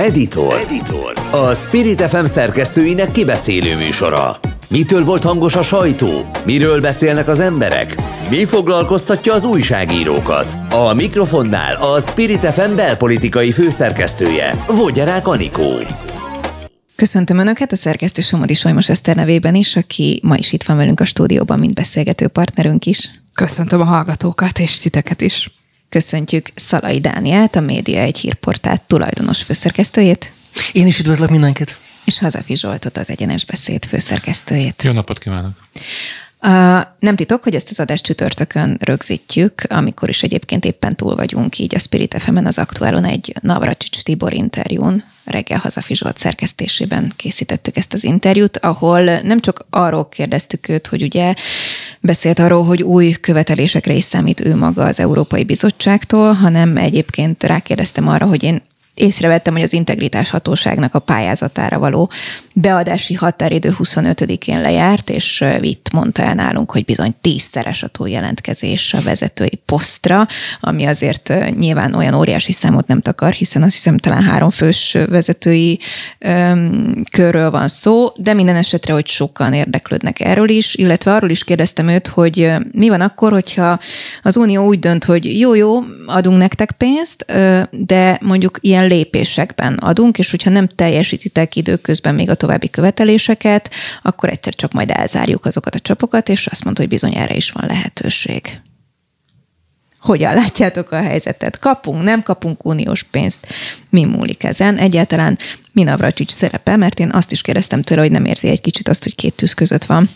Editor. Editor. A Spirit FM szerkesztőinek kibeszélő műsora. Mitől volt hangos a sajtó? Miről beszélnek az emberek? Mi foglalkoztatja az újságírókat? A mikrofonnál a Spirit FM belpolitikai főszerkesztője, Vogyarák Anikó. Köszöntöm Önöket a szerkesztő Somodi Solymos Eszter nevében is, aki ma is itt van velünk a stúdióban, mint beszélgető partnerünk is. Köszöntöm a hallgatókat és titeket is. Köszöntjük Szalai Dániát, a Média egy hírportát tulajdonos főszerkesztőjét. Én is üdvözlök mindenkit. És Hazafi Zsoltot, az Egyenes Beszéd főszerkesztőjét. Jó napot kívánok! Uh, nem titok, hogy ezt az adást csütörtökön rögzítjük, amikor is egyébként éppen túl vagyunk így a Spirit fm az aktuálon egy Navracsics Tibor interjún, reggel Hazafi Zsolt szerkesztésében készítettük ezt az interjút, ahol nem csak arról kérdeztük őt, hogy ugye beszélt arról, hogy új követelésekre is számít ő maga az Európai Bizottságtól, hanem egyébként rákérdeztem arra, hogy én észrevettem, hogy az integritás hatóságnak a pályázatára való beadási határidő 25-én lejárt, és itt mondta el nálunk, hogy bizony tízszeres a túljelentkezés a vezetői posztra, ami azért nyilván olyan óriási számot nem takar, hiszen azt hiszem talán három fős vezetői öm, körről van szó, de minden esetre, hogy sokan érdeklődnek erről is, illetve arról is kérdeztem őt, hogy mi van akkor, hogyha az Unió úgy dönt, hogy jó-jó, adunk nektek pénzt, de mondjuk ilyen lépésekben adunk, és hogyha nem teljesítitek időközben még a további követeléseket, akkor egyszer csak majd elzárjuk azokat a csapokat, és azt mondta, hogy bizony erre is van lehetőség. Hogyan látjátok a helyzetet? Kapunk, nem kapunk uniós pénzt? Mi múlik ezen? Egyáltalán mi Navracsics szerepe? Mert én azt is kérdeztem tőle, hogy nem érzi egy kicsit azt, hogy két tűz között van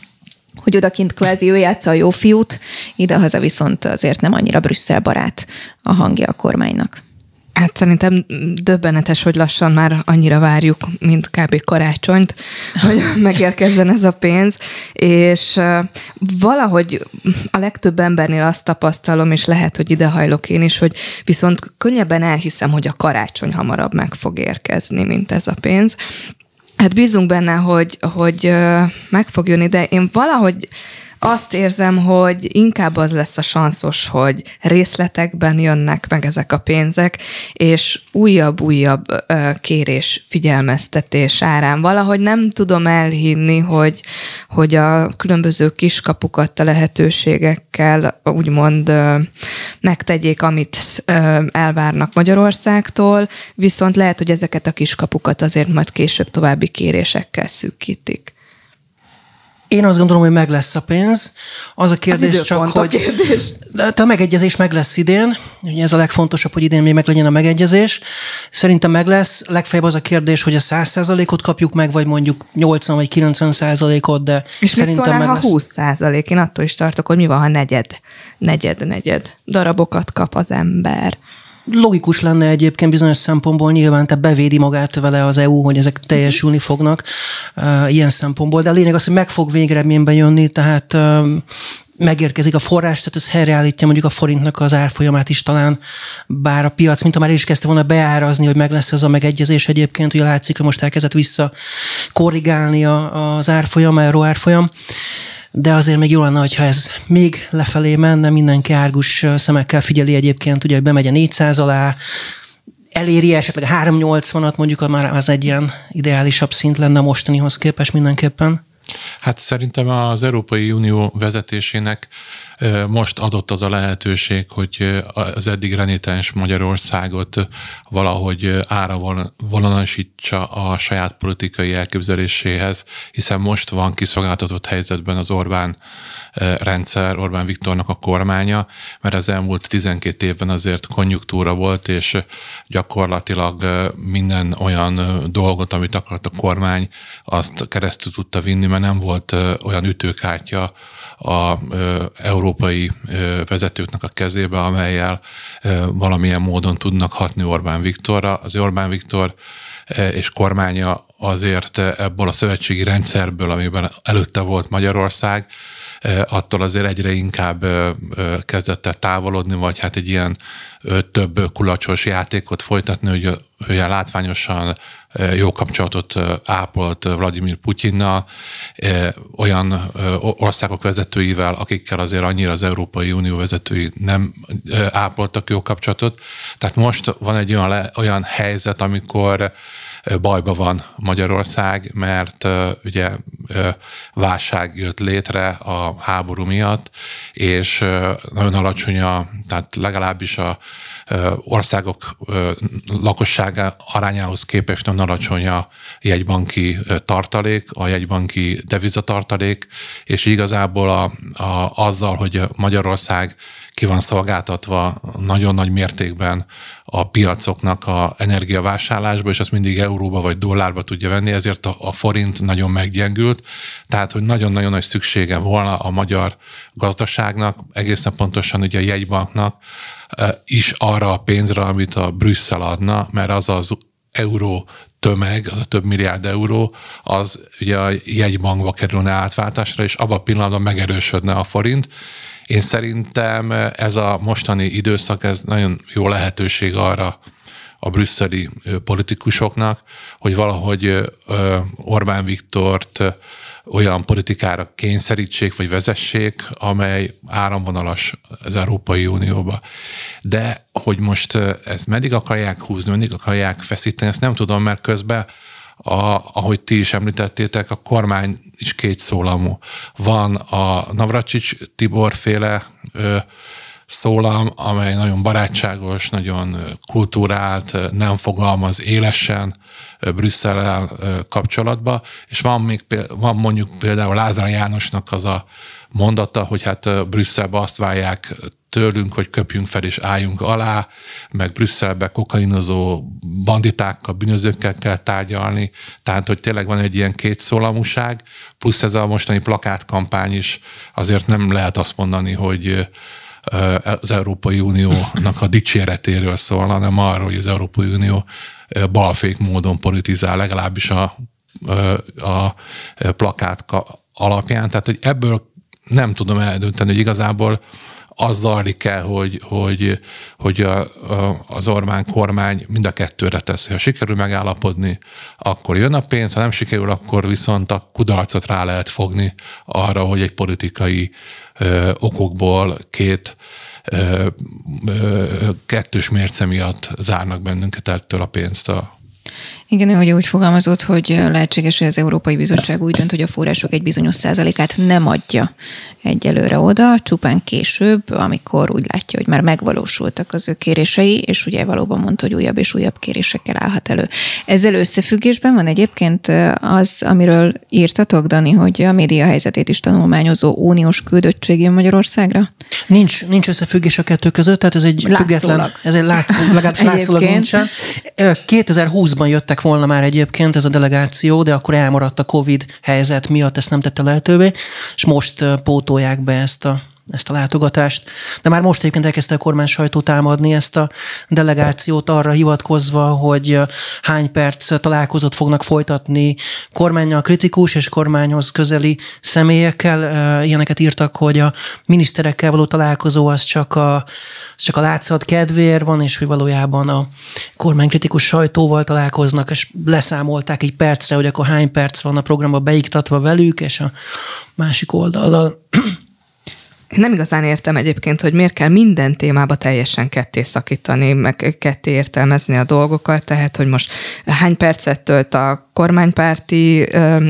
hogy odakint kvázi ő játsza a jó fiút, idehaza viszont azért nem annyira Brüsszel barát a hangja a kormánynak. Hát szerintem döbbenetes, hogy lassan már annyira várjuk, mint kb. karácsonyt, hogy megérkezzen ez a pénz, és valahogy a legtöbb embernél azt tapasztalom, és lehet, hogy idehajlok én is, hogy viszont könnyebben elhiszem, hogy a karácsony hamarabb meg fog érkezni, mint ez a pénz. Hát bízunk benne, hogy, hogy meg fog jönni, de én valahogy azt érzem, hogy inkább az lesz a sanszos, hogy részletekben jönnek meg ezek a pénzek, és újabb-újabb kérés, figyelmeztetés árán. Valahogy nem tudom elhinni, hogy, hogy a különböző kiskapukat a lehetőségekkel úgymond megtegyék, amit elvárnak Magyarországtól, viszont lehet, hogy ezeket a kiskapukat azért majd később további kérésekkel szűkítik. Én azt gondolom, hogy meg lesz a pénz. Az a kérdés az csak, hogy... Kérdés. De a megegyezés meg lesz idén. Ugye ez a legfontosabb, hogy idén még meg legyen a megegyezés. Szerintem meg lesz. Legfeljebb az a kérdés, hogy a 100%-ot kapjuk meg, vagy mondjuk 80 vagy 90 százalékot, de És szerintem mit meg ha lesz. 20 százalék? Én attól is tartok, hogy mi van, ha negyed, negyed, negyed darabokat kap az ember. Logikus lenne egyébként bizonyos szempontból nyilván, te bevédi magát vele az EU, hogy ezek teljesülni fognak uh, ilyen szempontból, de a lényeg az, hogy meg fog végeredményben jönni, tehát uh, megérkezik a forrás, tehát ez helyreállítja mondjuk a forintnak az árfolyamát is talán, bár a piac, mint már is kezdte volna beárazni, hogy meg lesz ez a megegyezés egyébként, ugye látszik, hogy most elkezdett vissza korrigálni a, az árfolyam, euró árfolyam, de azért még jó lenne, hogyha ez még lefelé menne, mindenki árgus szemekkel figyeli egyébként, ugye, hogy bemegy a 400 alá, eléri esetleg a 380-at, mondjuk már az egy ilyen ideálisabb szint lenne mostanihoz képest mindenképpen. Hát szerintem az Európai Unió vezetésének most adott az a lehetőség, hogy az eddig renitens Magyarországot valahogy ára vonalasítsa a saját politikai elképzeléséhez, hiszen most van kiszolgáltatott helyzetben az Orbán rendszer, Orbán Viktornak a kormánya, mert az elmúlt 12 évben azért konjunktúra volt, és gyakorlatilag minden olyan dolgot, amit akart a kormány, azt keresztül tudta vinni, mert nem volt olyan ütőkártya a európai vezetőknek a kezébe, amelyel valamilyen módon tudnak hatni Orbán Viktorra. Az Orbán Viktor és kormánya azért ebből a szövetségi rendszerből, amiben előtte volt Magyarország, attól azért egyre inkább kezdett el távolodni, vagy hát egy ilyen több kulacsos játékot folytatni, hogy olyan látványosan jó kapcsolatot ápolt Vladimir Putyinnal, olyan országok vezetőivel, akikkel azért annyira az Európai Unió vezetői nem ápoltak jó kapcsolatot. Tehát most van egy olyan, olyan helyzet, amikor bajba van Magyarország, mert ugye válság jött létre a háború miatt, és nagyon alacsony a, tehát legalábbis a országok lakossága arányához képest nagyon alacsony a jegybanki tartalék, a jegybanki devizatartalék, és igazából a, a, azzal, hogy Magyarország ki van szolgáltatva nagyon nagy mértékben a piacoknak a energiavásárlásba, és azt mindig euróba vagy dollárba tudja venni, ezért a, a forint nagyon meggyengült. Tehát, hogy nagyon-nagyon nagy szüksége volna a magyar gazdaságnak, egészen pontosan ugye a jegybanknak is arra a pénzre, amit a Brüsszel adna, mert az az euró tömeg, az a több milliárd euró, az ugye a jegybankba kerülne átváltásra, és abban a pillanatban megerősödne a forint, én szerintem ez a mostani időszak, ez nagyon jó lehetőség arra a brüsszeli politikusoknak, hogy valahogy Orbán Viktort olyan politikára kényszerítsék, vagy vezessék, amely áramvonalas az Európai Unióba. De hogy most ezt meddig akarják húzni, meddig akarják feszíteni, ezt nem tudom, mert közben a, ahogy ti is említettétek, a kormány is két szólamú. Van a Navracsics Tibor féle ö, szólam, amely nagyon barátságos, nagyon kultúrált, nem fogalmaz élesen Brüsszellel kapcsolatba, és van még van mondjuk például Lázár Jánosnak az a mondata, hogy hát Brüsszelbe azt várják tőlünk, hogy köpjünk fel és álljunk alá, meg Brüsszelbe kokainozó banditákkal, bűnözőkkel kell tárgyalni, tehát hogy tényleg van egy ilyen kétszólamúság, plusz ez a mostani plakátkampány is azért nem lehet azt mondani, hogy az Európai Uniónak a dicséretéről szól, hanem arról, hogy az Európai Unió balfék módon politizál, legalábbis a, a plakát alapján. Tehát, hogy ebből nem tudom eldönteni, hogy igazából az zajlik el, hogy, hogy, hogy a, a, az Orbán kormány mind a kettőre tesz. Ha sikerül megállapodni, akkor jön a pénz, ha nem sikerül, akkor viszont a kudarcot rá lehet fogni arra, hogy egy politikai ö, okokból két ö, ö, kettős mérce miatt zárnak bennünket ettől a pénzt a igen, hogy úgy fogalmazott, hogy lehetséges, hogy az Európai Bizottság úgy dönt, hogy a források egy bizonyos százalékát nem adja egyelőre oda, csupán később, amikor úgy látja, hogy már megvalósultak az ő kérései, és ugye valóban mondta, hogy újabb és újabb kérésekkel állhat elő. Ezzel összefüggésben van egyébként az, amiről írtatok, Dani, hogy a média helyzetét is tanulmányozó uniós küldöttség jön Magyarországra? Nincs, nincs összefüggés a kettő között, tehát ez egy látszólag. független, ez egy látszó, legalábbis látszólag nincsen. 2020-ban jöttek volna már egyébként ez a delegáció, de akkor elmaradt a Covid helyzet miatt, ezt nem tette lehetővé, és most pótolják be ezt a ezt a látogatást. De már most egyébként elkezdte a kormány sajtó támadni ezt a delegációt arra hivatkozva, hogy hány perc találkozót fognak folytatni kormányjal kritikus és kormányhoz közeli személyekkel. Ilyeneket írtak, hogy a miniszterekkel való találkozó az csak a, csak a látszat kedvéért van, és hogy valójában a kormánykritikus sajtóval találkoznak, és leszámolták egy percre, hogy akkor hány perc van a programba beiktatva velük, és a másik oldallal én nem igazán értem egyébként, hogy miért kell minden témába teljesen ketté szakítani, meg ketté értelmezni a dolgokat, tehát hogy most hány percet tölt a kormánypárti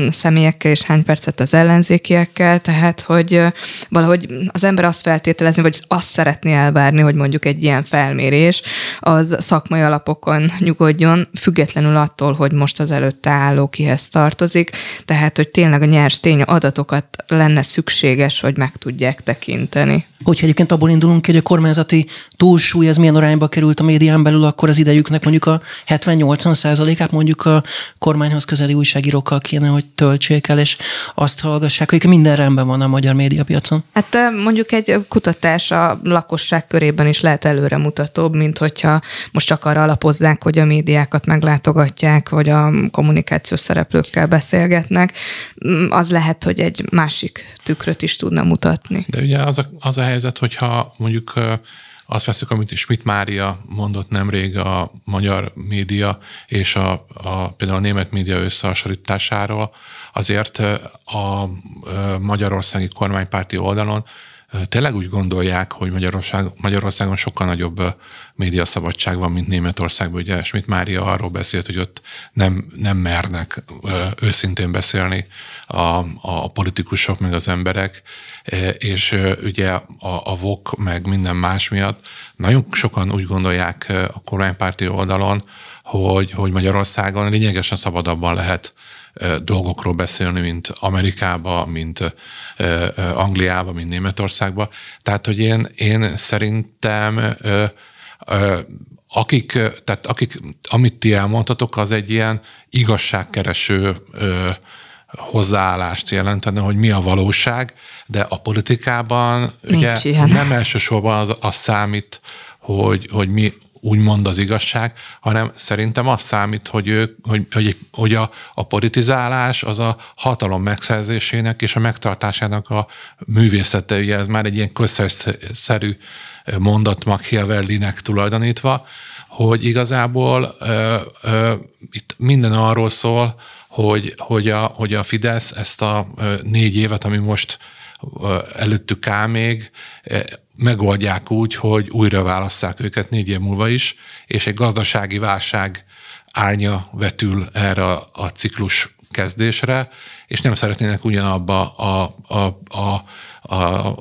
személyekkel, és hány percet az ellenzékiekkel, tehát hogy valahogy az ember azt feltételezni, vagy azt szeretné elvárni, hogy mondjuk egy ilyen felmérés az szakmai alapokon nyugodjon, függetlenül attól, hogy most az előtte álló kihez tartozik, tehát hogy tényleg a nyers tény adatokat lenne szükséges, hogy meg tudják tekinteni. Hogyha egyébként abból indulunk ki, hogy a kormányzati túlsúly, ez milyen arányba került a médián belül, akkor az idejüknek mondjuk a 70-80 százalékát mondjuk a kormány kormányhoz közeli újságírókkal kéne, hogy töltsék el, és azt hallgassák, hogy minden rendben van a magyar médiapiacon. Hát mondjuk egy kutatás a lakosság körében is lehet előremutatóbb, mint hogyha most csak arra alapozzák, hogy a médiákat meglátogatják, vagy a kommunikációs szereplőkkel beszélgetnek. Mm, az lehet, hogy egy másik tükröt is tudna mutatni. De ugye az a, az a helyzet, hogyha mondjuk azt veszük, amit Schmidt Mária mondott nemrég a magyar média és a, a például a német média összehasonlításáról, azért a magyarországi kormánypárti oldalon tényleg úgy gondolják, hogy Magyarország, Magyarországon sokkal nagyobb médiaszabadság van, mint Németországban. Ugye Schmidt Mária arról beszélt, hogy ott nem, nem mernek őszintén beszélni a, a politikusok, meg az emberek, és ugye a, a VOK, meg minden más miatt nagyon sokan úgy gondolják a kormánypárti oldalon, hogy, hogy Magyarországon lényegesen szabadabban lehet dolgokról beszélni, mint Amerikába, mint Angliába, mint Németországba. Tehát, hogy én, én szerintem akik, tehát akik, amit ti elmondhatok, az egy ilyen igazságkereső hozzáállást jelentene, hogy mi a valóság, de a politikában Nincs ugye ilyen. nem elsősorban az, az számít, hogy, hogy mi úgymond az igazság, hanem szerintem az számít, hogy, ők, hogy, hogy, hogy a, a politizálás az a hatalom megszerzésének és a megtartásának a művészete, ugye ez már egy ilyen közszerű mondat Machiavellinek tulajdonítva, hogy igazából ö, ö, itt minden arról szól, hogy, hogy, a, hogy a Fidesz ezt a négy évet, ami most előttük áll még, megoldják úgy, hogy újra válasszák őket négy év múlva is, és egy gazdasági válság árnya vetül erre a ciklus kezdésre, és nem szeretnének ugyanabba a, a, a,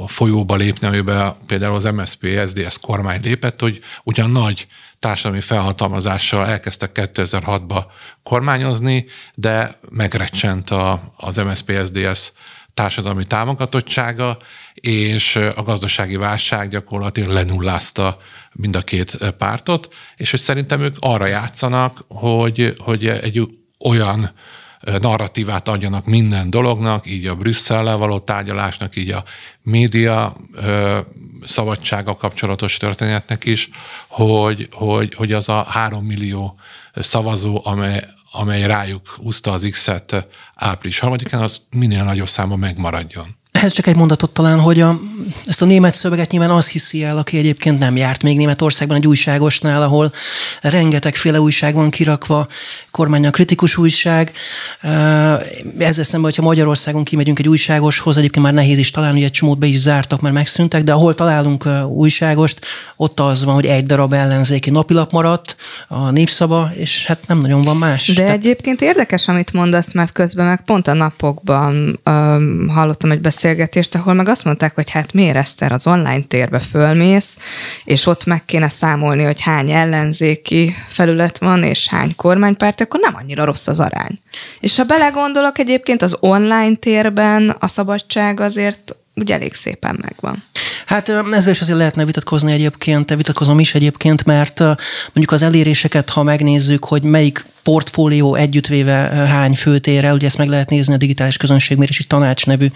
a folyóba lépni, amiben például az MSZP, SZDSZ kormány lépett, hogy ugyan nagy társadalmi felhatalmazással elkezdtek 2006-ba kormányozni, de megrecsent a, az MSZP, SZDSZ társadalmi támogatottsága, és a gazdasági válság gyakorlatilag lenullázta mind a két pártot, és hogy szerintem ők arra játszanak, hogy, hogy egy olyan narratívát adjanak minden dolognak, így a Brüsszellel való tárgyalásnak, így a média szabadsága kapcsolatos történetnek is, hogy, hogy, hogy az a három millió szavazó, amely, amely rájuk úszta az X-et április 3-án, az minél nagyobb számban megmaradjon. Ehhez csak egy mondatot talán, hogy a, ezt a német szöveget nyilván az hiszi el, aki egyébként nem járt még Németországban egy újságosnál, ahol rengetegféle újság van kirakva, kormánya kritikus újság. Ezzel szemben, hogyha Magyarországon kimegyünk egy újságoshoz, egyébként már nehéz is találni, hogy egy csomót be is zártak, mert megszűntek, de ahol találunk újságost, ott az van, hogy egy darab ellenzéki napilap maradt, a népszava, és hát nem nagyon van más. De Tehát... egyébként érdekes, amit mondasz, mert közben meg pont a napokban um, hallottam egy beszélgetést, ahol meg azt mondták, hogy hát miért Eszter az online térbe fölmész, és ott meg kéne számolni, hogy hány ellenzéki felület van, és hány kormánypárt, akkor nem annyira rossz az arány. És ha belegondolok, egyébként az online térben a szabadság azért ugye elég szépen megvan. Hát ezzel is azért lehetne vitatkozni egyébként, vitatkozom is egyébként, mert mondjuk az eléréseket, ha megnézzük, hogy melyik portfólió együttvéve hány főtér el, ugye ezt meg lehet nézni a digitális közönségmérési tanács nevű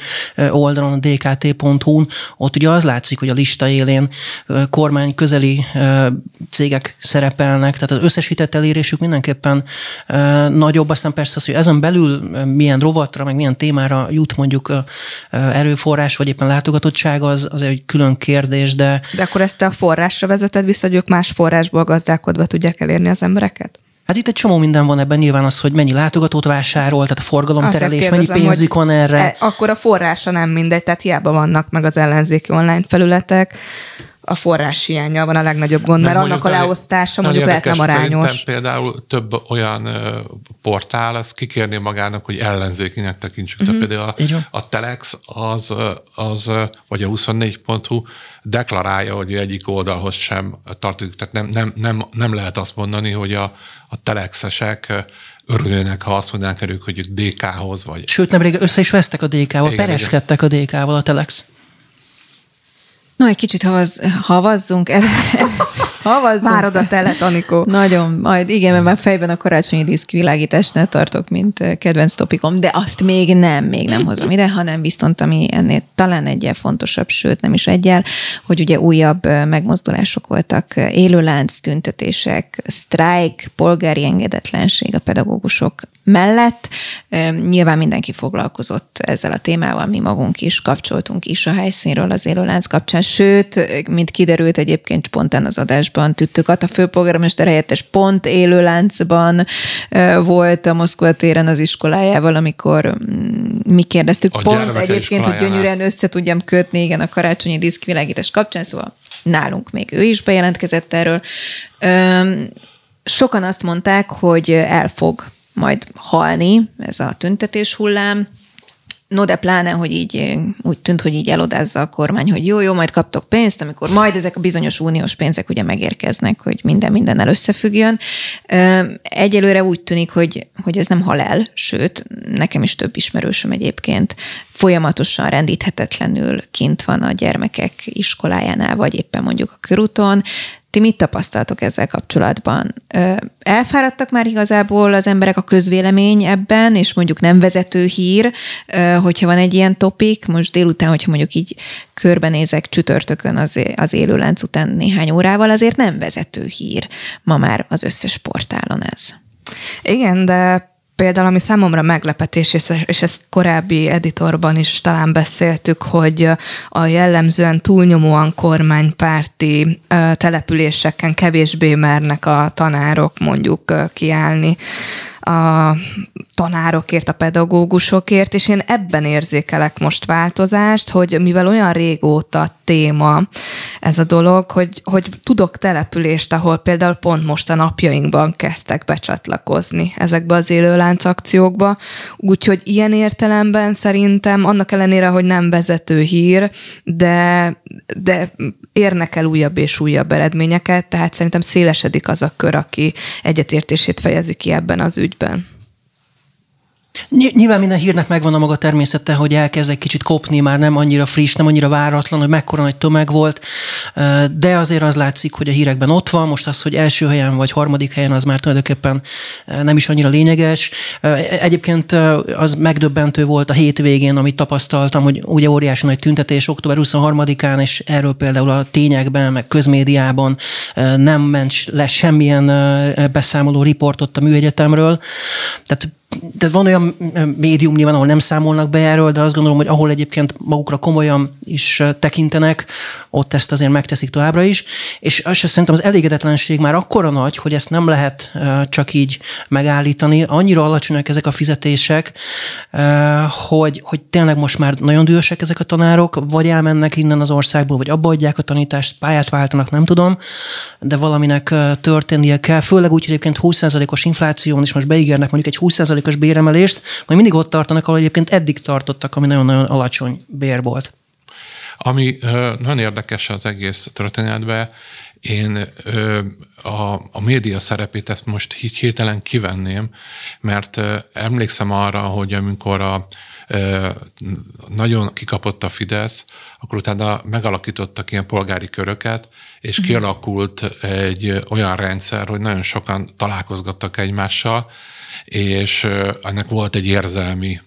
oldalon, a dkt.hu-n, ott ugye az látszik, hogy a lista élén kormány közeli cégek szerepelnek, tehát az összesített elérésük mindenképpen nagyobb, aztán persze az, hogy ezen belül milyen rovatra, meg milyen témára jut mondjuk erőforrás, vagy éppen látogatottság, az, az egy külön kérdés, de... De akkor ezt a forrásra vezeted vissza, hogy ők más forrásból gazdálkodva tudják elérni az embereket? Hát itt egy csomó minden van ebben, nyilván az, hogy mennyi látogatót vásárol, tehát a forgalomterelés, mennyi pénzük van erre. E, akkor a forrása nem mindegy, tehát hiába vannak meg az ellenzéki online felületek, a forrás hiánya van a legnagyobb gond, mert annak a leosztása mondjuk lehet nem arányos. Például több olyan portál, az kikérni magának, hogy ellenzékinek tekintsük. Uh-huh. Tehát mhm. például a, a Telex az, az, vagy a 24.hu deklarálja, hogy egyik oldalhoz sem tartozik. Tehát nem, nem, nem, nem lehet azt mondani, hogy a, a telexesek örülnének, ha azt mondanák ők, hogy DK-hoz vagy. Sőt, nemrég össze is vesztek a DK-val, pereskedtek a DK-val a Telex. No, egy kicsit havaz, havazzunk, el, havazzunk. Várod a telet, Anikó. Nagyon, majd igen, mert már fejben a karácsonyi diszkvilágítást ne tartok, mint kedvenc topikom, de azt még nem, még nem hozom ide, hanem viszont ami ennél talán egyel fontosabb, sőt nem is egyel, hogy ugye újabb megmozdulások voltak, élőlánc, tüntetések, sztrájk, polgári engedetlenség a pedagógusok mellett. Nyilván mindenki foglalkozott ezzel a témával, mi magunk is kapcsoltunk is a helyszínről az élőlánc kapcsán, sőt, mint kiderült egyébként spontán az adásban, Tüttök a főpolgármester helyettes pont élőláncban volt a Moszkva téren az iskolájával, amikor mi kérdeztük a pont egyébként, hogy gyönyörűen össze tudjam kötni, igen, a karácsonyi diszkvilágítás kapcsán, szóval nálunk még ő is bejelentkezett erről. Sokan azt mondták, hogy el fog majd halni ez a tüntetés hullám, No, de pláne, hogy így úgy tűnt, hogy így elodázza a kormány, hogy jó, jó, majd kaptok pénzt, amikor majd ezek a bizonyos uniós pénzek ugye megérkeznek, hogy minden mindennel összefüggjön. Egyelőre úgy tűnik, hogy, hogy ez nem hal el, sőt, nekem is több ismerősöm egyébként folyamatosan rendíthetetlenül kint van a gyermekek iskolájánál, vagy éppen mondjuk a körúton, ti mit tapasztaltok ezzel kapcsolatban? Elfáradtak már igazából az emberek a közvélemény ebben, és mondjuk nem vezető hír, hogyha van egy ilyen topik, most délután, hogyha mondjuk így körbenézek csütörtökön az, az élőlánc után néhány órával, azért nem vezető hír ma már az összes portálon ez. Igen, de Például, ami számomra meglepetés, és ezt korábbi editorban is talán beszéltük, hogy a jellemzően túlnyomóan kormánypárti településeken kevésbé mernek a tanárok mondjuk kiállni a tanárokért, a pedagógusokért, és én ebben érzékelek most változást, hogy mivel olyan régóta téma ez a dolog, hogy, hogy tudok települést, ahol például pont most a napjainkban kezdtek becsatlakozni ezekbe az élőlánc akciókba, úgyhogy ilyen értelemben szerintem annak ellenére, hogy nem vezető hír, de, de érnek el újabb és újabb eredményeket, tehát szerintem szélesedik az a kör, aki egyetértését fejezi ki ebben az ügyben. ekipy. Nyilván minden hírnek megvan a maga természete, hogy elkezd egy kicsit kopni, már nem annyira friss, nem annyira váratlan, hogy mekkora nagy tömeg volt, de azért az látszik, hogy a hírekben ott van, most az, hogy első helyen vagy harmadik helyen, az már tulajdonképpen nem is annyira lényeges. Egyébként az megdöbbentő volt a hétvégén, amit tapasztaltam, hogy ugye óriási nagy tüntetés október 23-án, és erről például a tényekben, meg közmédiában nem ment le semmilyen beszámoló riportot a műegyetemről. Tehát tehát van olyan médium nyilván, ahol nem számolnak be erről, de azt gondolom, hogy ahol egyébként magukra komolyan is tekintenek, ott ezt azért megteszik továbbra is. És azt szerintem az elégedetlenség már akkora nagy, hogy ezt nem lehet csak így megállítani. Annyira alacsonyak ezek a fizetések, hogy, hogy tényleg most már nagyon dühösek ezek a tanárok, vagy elmennek innen az országból, vagy abba adják a tanítást, pályát váltanak, nem tudom, de valaminek történnie kell. Főleg úgy, hogy egyébként 20%-os infláción is most beígérnek mondjuk egy 20%-os béremelést, majd mindig ott tartanak, ahol egyébként eddig tartottak, ami nagyon-nagyon alacsony bér volt. Ami nagyon érdekes az egész történetben, én a, a média szerepét ezt most hirtelen kivenném, mert emlékszem arra, hogy amikor a nagyon kikapott a Fidesz, akkor utána megalakítottak ilyen polgári köröket, és mhm. kialakult egy olyan rendszer, hogy nagyon sokan találkozgattak egymással, és ennek volt egy érzelmi,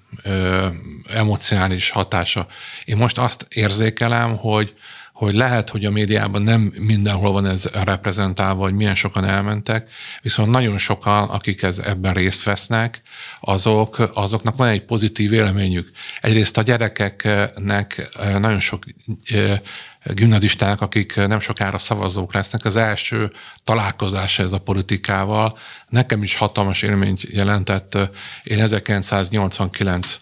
emocionális hatása. Én most azt érzékelem, hogy hogy lehet, hogy a médiában nem mindenhol van ez reprezentálva, hogy milyen sokan elmentek, viszont nagyon sokan, akik ez, ebben részt vesznek, azok, azoknak van egy pozitív véleményük. Egyrészt a gyerekeknek nagyon sok gimnazisták, akik nem sokára szavazók lesznek, az első találkozása ez a politikával nekem is hatalmas élményt jelentett. Én 1989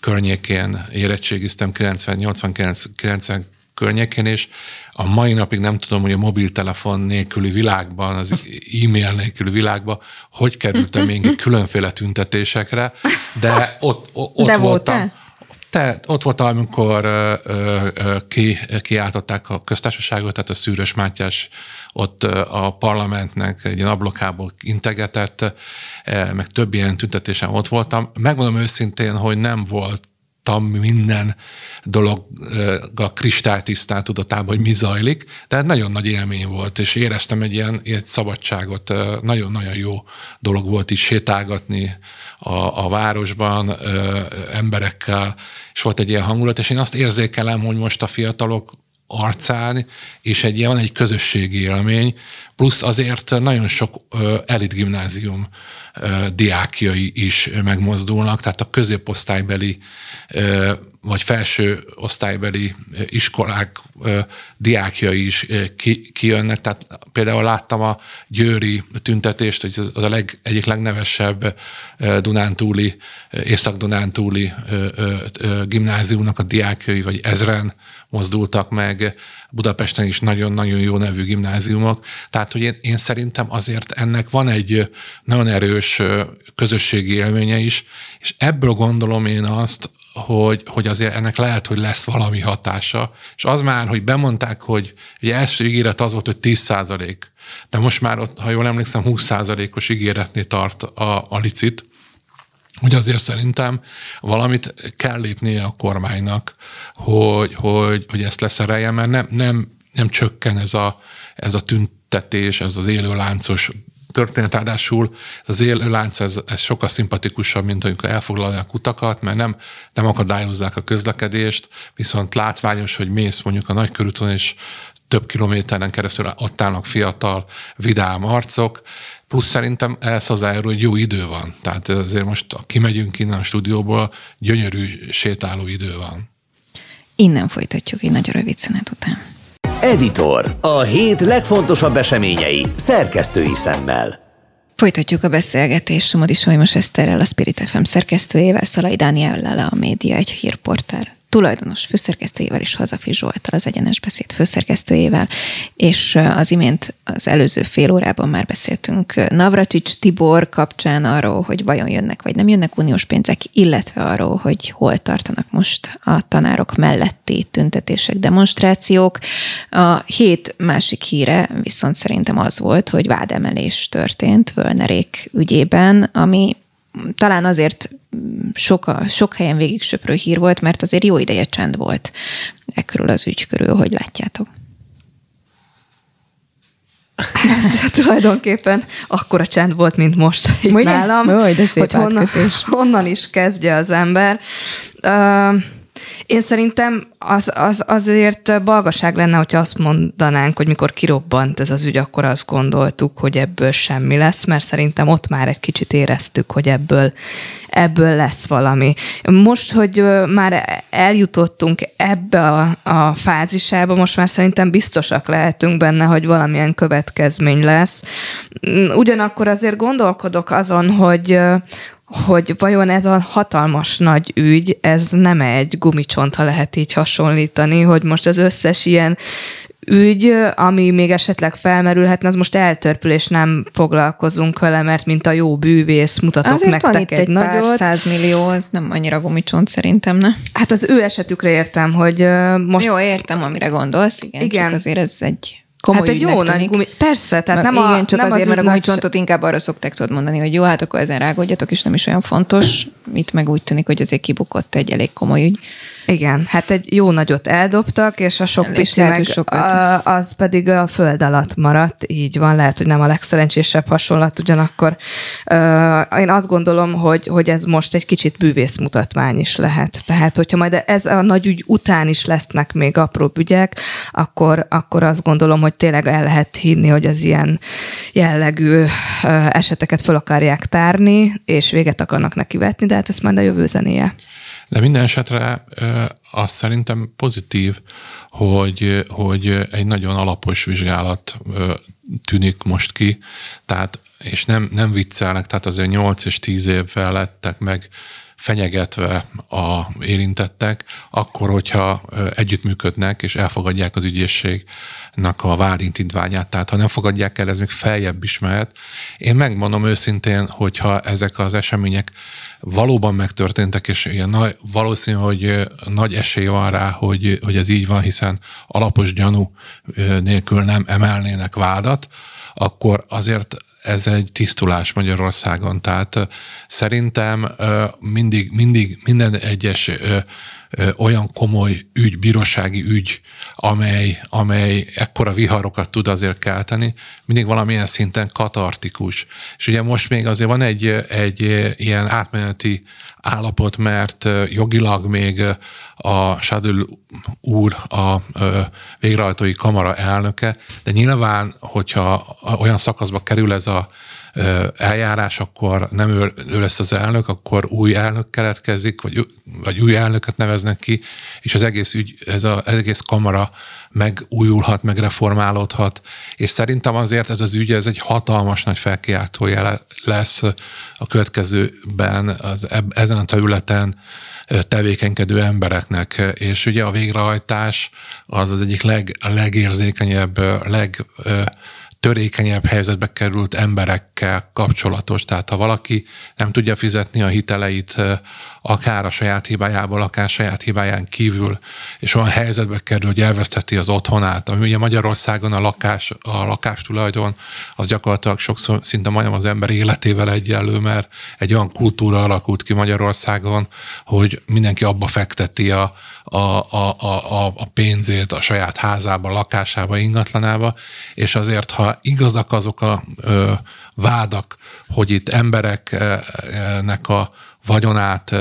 környékén érettségiztem, 90-89-90 környékén, és a mai napig nem tudom, hogy a mobiltelefon nélküli világban, az e-mail nélküli világban, hogy kerültem még különféle tüntetésekre, de ott, ott de voltam. Volt-e? Te, ott voltam, amikor ö, ö, ki, kiáltották a köztársaságot, tehát a Szűrös Mátyás ott a parlamentnek egy ilyen ablokából integetett, meg több ilyen tüntetésen ott voltam. Megmondom őszintén, hogy nem volt láttam minden dolog a kristálytisztán tudatában, hogy mi zajlik, de nagyon nagy élmény volt, és éreztem egy ilyen egy szabadságot, nagyon-nagyon jó dolog volt is sétálgatni a, a városban, emberekkel, és volt egy ilyen hangulat, és én azt érzékelem, hogy most a fiatalok arcán, és egy ilyen, van egy közösségi élmény, plusz azért nagyon sok elit gimnázium diákjai is megmozdulnak, tehát a középosztálybeli vagy felső osztálybeli iskolák diákjai is kijönnek. Tehát például láttam a győri tüntetést, hogy az a leg, egyik legnevesebb Dunántúli, Észak-Dunántúli gimnáziumnak a diákjai, vagy ezren mozdultak meg, Budapesten is nagyon-nagyon jó nevű gimnáziumok. Tehát, hogy én, én szerintem azért ennek van egy nagyon erős közösségi élménye is, és ebből gondolom én azt, hogy, hogy azért ennek lehet, hogy lesz valami hatása. És az már, hogy bemondták, hogy ugye első ígéret az volt, hogy 10 százalék, de most már ott, ha jól emlékszem, 20 százalékos ígéretnél tart a, a licit, hogy azért szerintem valamit kell lépnie a kormánynak, hogy, hogy, hogy ezt leszerelje, mert nem, nem, nem csökken ez a, ez a tüntetés, ez az élő láncos történet, ráadásul ez az élő lánc, ez, ez sokkal szimpatikusabb, mint amikor elfoglalják utakat, mert nem, nem akadályozzák a közlekedést, viszont látványos, hogy mész mondjuk a nagykörúton, és több kilométeren keresztül ott állnak fiatal, vidám arcok, plusz szerintem ez az hogy jó idő van. Tehát azért most kimegyünk innen a stúdióból, gyönyörű sétáló idő van. Innen folytatjuk egy nagyon rövid szünet után. Editor. A hét legfontosabb eseményei szerkesztői szemmel. Folytatjuk a beszélgetést Somodi Solymos Eszterrel, a Spirit FM szerkesztőjével, Szalai Dániellel, a Média egy hírportál tulajdonos főszerkesztőjével és Hazafi Zsoltal, az Egyenes Beszéd főszerkesztőjével, és az imént az előző fél órában már beszéltünk Navracsics Tibor kapcsán arról, hogy vajon jönnek vagy nem jönnek uniós pénzek, illetve arról, hogy hol tartanak most a tanárok melletti tüntetések, demonstrációk. A hét másik híre viszont szerintem az volt, hogy vádemelés történt Völnerék ügyében, ami talán azért sok, sok helyen végig söprő hír volt, mert azért jó ideje csend volt e körül az ügy körül, hogy látjátok. Hát, tulajdonképpen akkora csend volt, mint most itt Ugye? nálam, de hogy honnan, honnan is kezdje az ember. Uh, én szerintem az, az azért balgaság lenne, hogyha azt mondanánk, hogy mikor kirobbant ez az ügy, akkor azt gondoltuk, hogy ebből semmi lesz, mert szerintem ott már egy kicsit éreztük, hogy ebből, ebből lesz valami. Most, hogy már eljutottunk ebbe a, a fázisába, most már szerintem biztosak lehetünk benne, hogy valamilyen következmény lesz. Ugyanakkor azért gondolkodok azon, hogy, hogy vajon ez a hatalmas nagy ügy, ez nem egy gumicsont, ha lehet így hasonlítani, hogy most az összes ilyen ügy, ami még esetleg felmerülhetne, az most eltörpül, és nem foglalkozunk vele, mert mint a jó bűvész mutatok Azért nektek van itt egy, egy nagyot. pár százmillió, az nem annyira gumicsont szerintem, ne? Hát az ő esetükre értem, hogy most... Jó, értem, amire gondolsz, igen, igen. azért ez egy komoly hát egy jó nagy gumi, persze, tehát nem igen, a, csak nem azért, az mert a gumicsontot inkább arra szokták tudod mondani, hogy jó, hát akkor ezen rágódjatok, és nem is olyan fontos. Itt meg úgy tűnik, hogy azért kibukott egy elég komoly ügy. Igen, hát egy jó nagyot eldobtak, és a sok pici meg a, az pedig a föld alatt maradt, így van, lehet, hogy nem a legszerencsésebb hasonlat, ugyanakkor uh, én azt gondolom, hogy, hogy ez most egy kicsit bűvészmutatvány is lehet. Tehát, hogyha majd ez a nagy ügy után is lesznek még apró ügyek, akkor, akkor azt gondolom, hogy tényleg el lehet hinni, hogy az ilyen jellegű uh, eseteket fel akarják tárni, és véget akarnak neki vetni, de hát ezt majd a jövő zenéje. De minden esetre az szerintem pozitív, hogy, hogy egy nagyon alapos vizsgálat tűnik most ki, tehát és nem, nem viccelnek, tehát azért 8 és 10 évvel lettek meg fenyegetve a érintettek, akkor, hogyha együttműködnek és elfogadják az ügyészségnek a várintintványát, tehát ha nem fogadják el, ez még feljebb is mehet. Én megmondom őszintén, hogyha ezek az események valóban megtörténtek, és ilyen nagy, valószínű, hogy nagy esély van rá, hogy, hogy ez így van, hiszen alapos gyanú nélkül nem emelnének vádat, akkor azért ez egy tisztulás Magyarországon. Tehát szerintem mindig, mindig minden egyes olyan komoly ügy, bírósági ügy, amely, amely ekkora viharokat tud azért kelteni, mindig valamilyen szinten katartikus. És ugye most még azért van egy, egy ilyen átmeneti állapot, mert jogilag még a Sadül úr a végrehajtói kamara elnöke, de nyilván, hogyha olyan szakaszba kerül ez a eljárás, akkor nem ő, ő lesz az elnök, akkor új elnök keletkezik, vagy, vagy új elnököt neveznek ki, és az egész ügy, ez az egész kamara megújulhat, megreformálódhat, és szerintem azért ez az ügy, ez egy hatalmas nagy felkiáltója lesz a következőben az, ezen a területen tevékenykedő embereknek, és ugye a végrehajtás az az egyik leg, legérzékenyebb, leg törékenyebb helyzetbe került emberekkel kapcsolatos. Tehát ha valaki nem tudja fizetni a hiteleit, akár a saját hibájából, akár saját hibáján kívül, és olyan helyzetbe kerül, hogy elveszteti az otthonát, ami ugye Magyarországon a lakás, a lakástulajdon, az gyakorlatilag sokszor szinte majdnem az ember életével egyenlő, mert egy olyan kultúra alakult ki Magyarországon, hogy mindenki abba fekteti a, a, a, a, a pénzét a saját házába, lakásába, ingatlanába, és azért, ha igazak azok a ö, vádak, hogy itt embereknek a vagyonát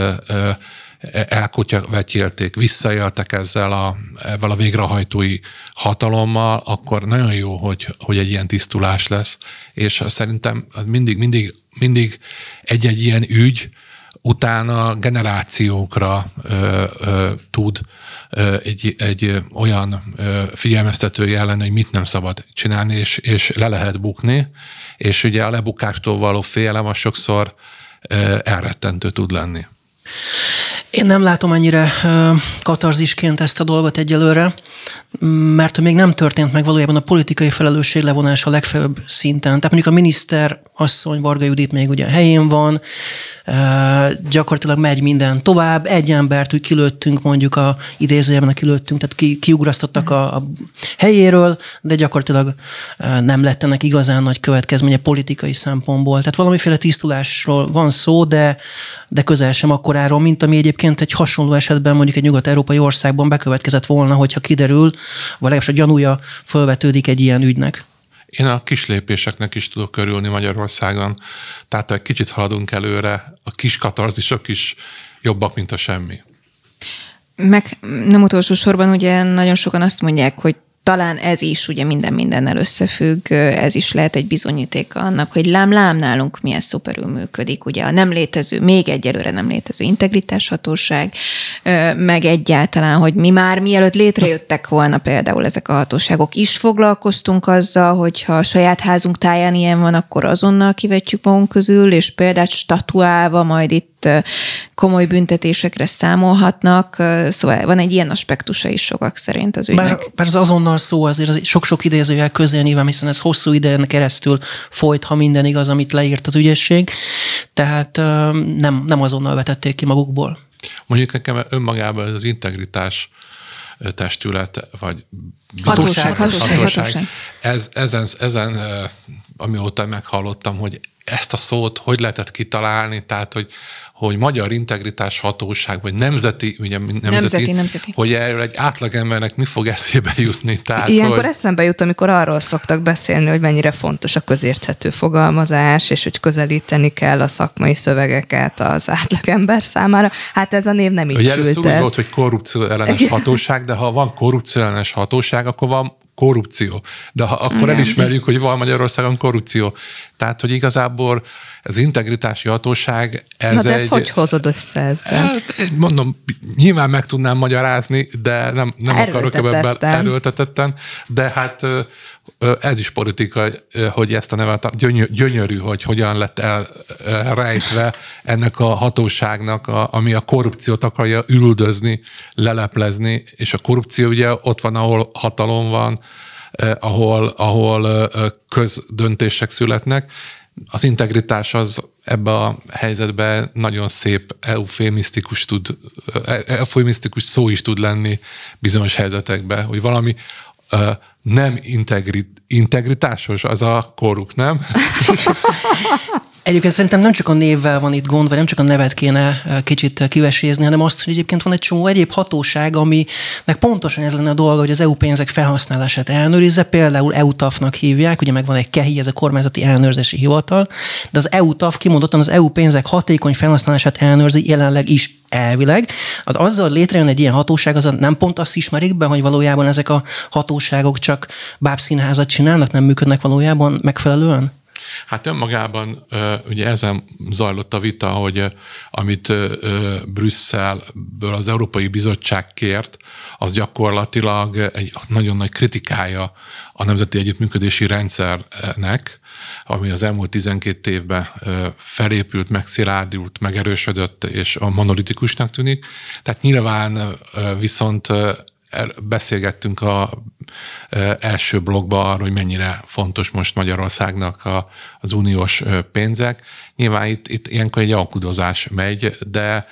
elkutyavetjélték, visszaéltek ezzel a, ezzel a végrehajtói hatalommal, akkor nagyon jó, hogy, hogy egy ilyen tisztulás lesz, és szerintem mindig, mindig, mindig egy-egy ilyen ügy utána generációkra ö, ö, tud ö, egy, egy olyan ö, figyelmeztető jelen, hogy mit nem szabad csinálni, és, és le lehet bukni, és ugye a lebukástól való félelem az sokszor elrettentő tud lenni. Én nem látom ennyire katarzisként ezt a dolgot egyelőre, mert még nem történt meg valójában a politikai felelősség levonás a legfeljebb szinten. Tehát mondjuk a miniszter asszony, Varga Judit még ugye helyén van, gyakorlatilag megy minden tovább, egy embert úgy kilőttünk mondjuk a idézőjelben a kilőttünk, tehát ki, kiugrasztottak a, a helyéről, de gyakorlatilag nem lett ennek igazán nagy következménye politikai szempontból. Tehát valamiféle tisztulásról van szó, de, de közel sem akkoráról, mint ami egyébként egy hasonló esetben mondjuk egy nyugat-európai országban bekövetkezett volna, hogyha kiderül, vagy legalábbis a gyanúja felvetődik egy ilyen ügynek. Én a kis lépéseknek is tudok körülni Magyarországon. Tehát ha egy kicsit haladunk előre, a kis katarzisok is jobbak, mint a semmi. Meg nem utolsó sorban ugye nagyon sokan azt mondják, hogy talán ez is ugye minden mindennel összefügg, ez is lehet egy bizonyítéka annak, hogy lám-lám nálunk milyen szuperül működik. Ugye a nem létező, még egyelőre nem létező integritáshatóság, meg egyáltalán, hogy mi már mielőtt létrejöttek volna például ezek a hatóságok is foglalkoztunk azzal, hogyha a saját házunk táján ilyen van, akkor azonnal kivetjük magunk közül, és példát statuálva majd itt komoly büntetésekre számolhatnak, szóval van egy ilyen aspektusa is sokak szerint az ügynek. Bár, bár az azonnal szó azért az sok-sok idézőjel közel nyilván, hiszen ez hosszú idején keresztül folyt, ha minden igaz, amit leírt az ügyesség, tehát nem, nem azonnal vetették ki magukból. Mondjuk nekem önmagában ez az integritás testület, vagy hatóság, hatóság, hatóság, hatóság. Ez, ezen, ezen, amióta meghallottam, hogy ezt a szót hogy lehetett kitalálni, tehát hogy hogy magyar integritás hatóság, vagy nemzeti, ugye nemzeti, nemzeti, nemzeti. hogy erről egy átlagembernek mi fog eszébe jutni. Tehát, Ilyenkor hogy... eszembe jut, amikor arról szoktak beszélni, hogy mennyire fontos a közérthető fogalmazás, és hogy közelíteni kell a szakmai szövegeket az átlagember számára. Hát ez a név nem így Ugye sült el. úgy volt, hogy korrupció ellenes hatóság, de ha van korrupció ellenes hatóság, akkor van korrupció. De ha akkor Igen. elismerjük, hogy van Magyarországon korrupció. Tehát, hogy igazából az integritási hatóság, ez Na de egy... hogy hozod össze ezben? Hát, mondom, nyilván meg tudnám magyarázni, de nem, nem akarok ebben erőltetetten, de hát ez is politika, hogy ezt a nevet, gyönyörű, hogy hogyan lett elrejtve ennek a hatóságnak, ami a korrupciót akarja üldözni, leleplezni, és a korrupció ugye ott van, ahol hatalom van, ahol, ahol közdöntések születnek. Az integritás az ebbe a helyzetben nagyon szép eufémisztikus, tud, eufémisztikus szó is tud lenni bizonyos helyzetekben, hogy valami nem integri, integritásos, az a korrupt, nem? Egyébként szerintem nem csak a névvel van itt gond, vagy nem csak a nevet kéne eh, kicsit eh, kivesézni, hanem azt, hogy egyébként van egy csomó egyéb hatóság, aminek pontosan ez lenne a dolga, hogy az EU pénzek felhasználását ellenőrizze, például EUTAF-nak hívják, ugye meg van egy KEHI, ez a kormányzati ellenőrzési hivatal, de az EUTAF kimondottan az EU pénzek hatékony felhasználását ellenőrzi jelenleg is elvileg. Hát azzal létrejön egy ilyen hatóság, az nem pont azt ismerik be, hogy valójában ezek a hatóságok csak bábszínházat csinálnak, nem működnek valójában megfelelően? Hát önmagában ugye ezen zajlott a vita, hogy amit Brüsszelből az Európai Bizottság kért, az gyakorlatilag egy nagyon nagy kritikája a nemzeti együttműködési rendszernek, ami az elmúlt 12 évben felépült, megszilárdult, megerősödött, és a monolitikusnak tűnik. Tehát nyilván viszont beszélgettünk a első blogban arról, hogy mennyire fontos most Magyarországnak a, az uniós pénzek. Nyilván itt, itt ilyenkor egy alkudozás megy, de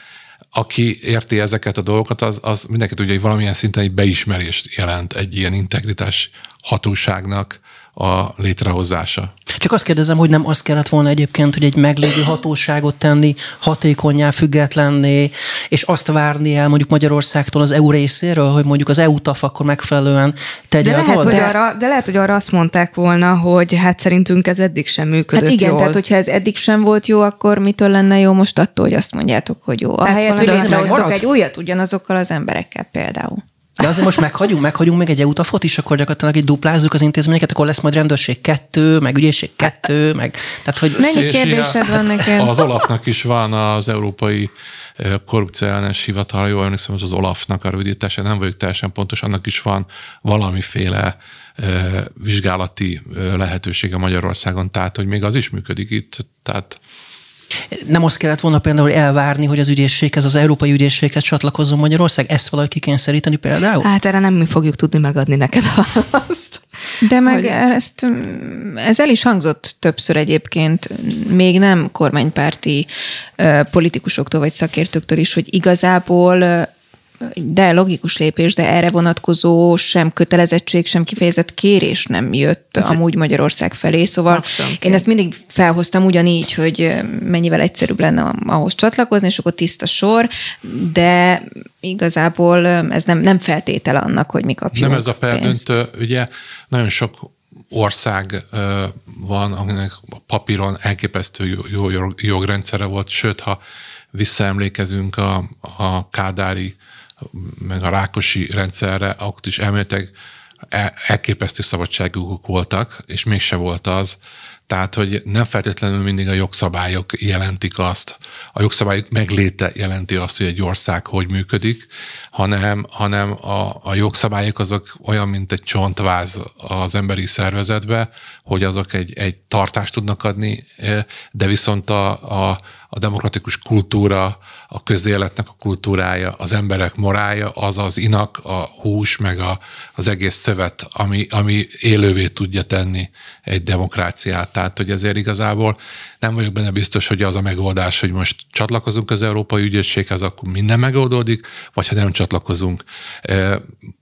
aki érti ezeket a dolgokat, az, az mindenki tudja, hogy valamilyen szinten egy beismerést jelent egy ilyen integritás hatóságnak a létrehozása. Csak azt kérdezem, hogy nem azt kellett volna egyébként, hogy egy meglévő hatóságot tenni hatékonyá, függetlenné, és azt várni el mondjuk Magyarországtól az EU részéről, hogy mondjuk az EU TAF akkor megfelelően tegye de lehet, hogy arra, de lehet, hogy arra azt mondták volna, hogy hát szerintünk ez eddig sem működött Hát igen, jól. tehát hogyha ez eddig sem volt jó, akkor mitől lenne jó most attól, hogy azt mondjátok, hogy jó. Ahelyett, hogy létrehoztok egy újat ugyanazokkal az emberekkel például. De azért most meghagyunk, meghagyunk még egy EUTAFot is, akkor gyakorlatilag így duplázzuk az intézményeket, akkor lesz majd rendőrség kettő, meg ügyészség kettő, meg... Tehát, hogy... Mennyi kérdésed van neked? Az Olafnak is van az Európai Korrupció ellenes hivatal, jól emlékszem, az az Olafnak a rövidítése, nem vagyok teljesen pontos, annak is van valamiféle vizsgálati lehetősége Magyarországon, tehát hogy még az is működik itt, tehát nem azt kellett volna például elvárni, hogy az ügyészséghez, az európai ügyészséghez csatlakozzon Magyarország? Ezt valahogy ki kényszeríteni például? Hát erre nem mi fogjuk tudni megadni neked azt. De meg hogy... ezt, ez el is hangzott többször egyébként, még nem kormánypárti politikusoktól vagy szakértőktől is, hogy igazából de logikus lépés, de erre vonatkozó sem kötelezettség, sem kifejezett kérés nem jött Ez amúgy Magyarország felé, szóval Abszolút. én ezt mindig felhoztam ugyanígy, hogy mennyivel egyszerűbb lenne ahhoz csatlakozni, és akkor tiszta sor, de igazából ez nem, nem feltétel annak, hogy mi kapjunk Nem ez a perdöntő, ugye? Nagyon sok ország van, aminek papíron elképesztő jó jogrendszere volt, sőt, ha visszaemlékezünk a, a kádári meg a Rákosi rendszerre, ott is elméletileg elképesztő szabadságuk voltak, és mégse volt az. Tehát, hogy nem feltétlenül mindig a jogszabályok jelentik azt, a jogszabályok megléte jelenti azt, hogy egy ország hogy működik, hanem, hanem a, a jogszabályok azok olyan, mint egy csontváz az emberi szervezetbe, hogy azok egy, egy tartást tudnak adni, de viszont a, a, a demokratikus kultúra, a közéletnek a kultúrája, az emberek morája, az az inak, a hús, meg a, az egész szövet, ami, ami élővé tudja tenni egy demokráciát. Tehát, hogy ezért igazából nem vagyok benne biztos, hogy az a megoldás, hogy most csatlakozunk az Európai Ügyészséghez, akkor minden megoldódik, vagy ha nem csatlakozunk,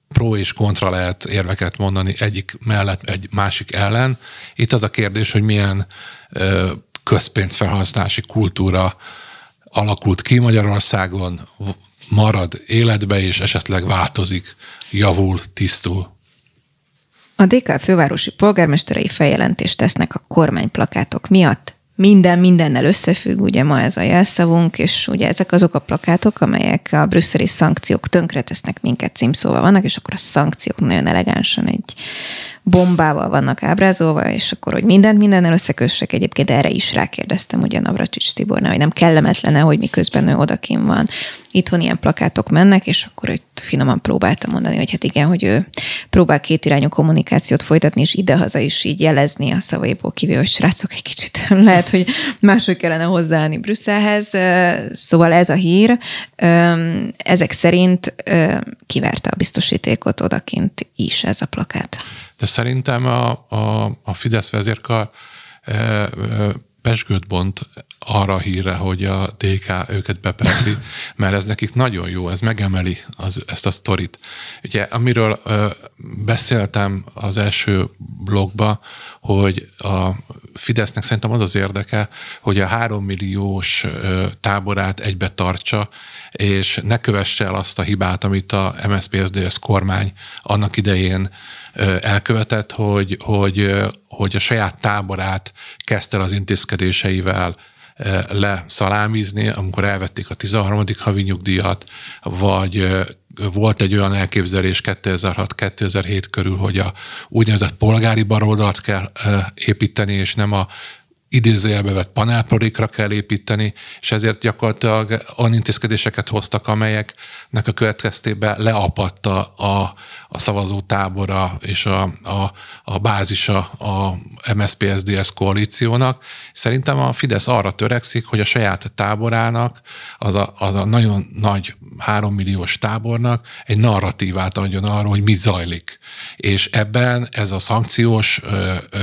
pro és kontra lehet érveket mondani egyik mellett, egy másik ellen. Itt az a kérdés, hogy milyen közpénzfelhasználási kultúra alakult ki Magyarországon, marad életbe, és esetleg változik, javul, tisztul. A DK fővárosi polgármesterei feljelentést tesznek a kormányplakátok miatt. Minden mindennel összefügg, ugye ma ez a jelszavunk, és ugye ezek azok a plakátok, amelyek a brüsszeli szankciók tönkretesznek minket címszóval vannak, és akkor a szankciók nagyon elegánsan egy bombával vannak ábrázolva, és akkor, hogy mindent mindennel összekössek, egyébként erre is rákérdeztem ugye Navracsics Tibornál, hogy nem kellemetlene, hogy miközben ő odakin van. Itthon ilyen plakátok mennek, és akkor itt finoman próbáltam mondani, hogy hát igen, hogy ő próbál kétirányú kommunikációt folytatni, és idehaza is így jelezni a szavaiból kivéve, hogy srácok, egy kicsit lehet, hogy máshogy kellene hozzáállni Brüsszelhez. Szóval ez a hír. Ezek szerint kiverte a biztosítékot odakint is ez a plakát. De szerintem a, a, a Fidesz vezérkar e, e, pesgőt bont arra a hírre, hogy a DK őket beperli, mert ez nekik nagyon jó, ez megemeli az, ezt a sztorit. Ugye, amiről ö, beszéltem az első blogba, hogy a Fidesznek szerintem az az érdeke, hogy a három milliós ö, táborát egybe tartsa, és ne kövesse el azt a hibát, amit a MSZP-SZDSZ kormány annak idején elkövetett, hogy, hogy, hogy a saját táborát kezdte az intézkedéseivel leszalámizni, amikor elvették a 13. havi nyugdíjat, vagy volt egy olyan elképzelés 2006-2007 körül, hogy a úgynevezett polgári baroldalt kell építeni, és nem a idézőjelbe vett panelprorikra kell építeni, és ezért gyakorlatilag olyan intézkedéseket hoztak, amelyeknek a következtében leapadta a, a szavazó tábora és a, a, a bázisa a MSZP-SZDSZ koalíciónak. Szerintem a Fidesz arra törekszik, hogy a saját táborának, az a, az a nagyon nagy hárommilliós tábornak egy narratívát adjon arról, hogy mi zajlik. És ebben ez a szankciós ö, ö,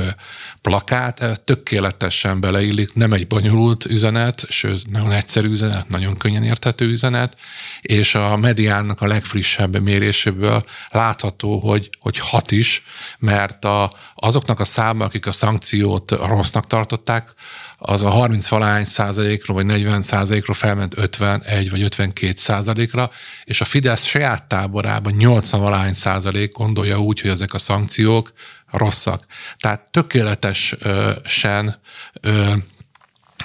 plakát tökéletesen beleillik, nem egy bonyolult üzenet, sőt, nagyon egyszerű üzenet, nagyon könnyen érthető üzenet, és a mediának a legfrissebb méréséből látható, hogy, hogy hat is, mert a, azoknak a száma, akik a szankciót rossznak tartották, az a 30 valány százalékról, vagy 40 százalékról felment 51 vagy 52 százalékra, és a Fidesz saját táborában 80 valány százalék gondolja úgy, hogy ezek a szankciók rosszak. Tehát tökéletesen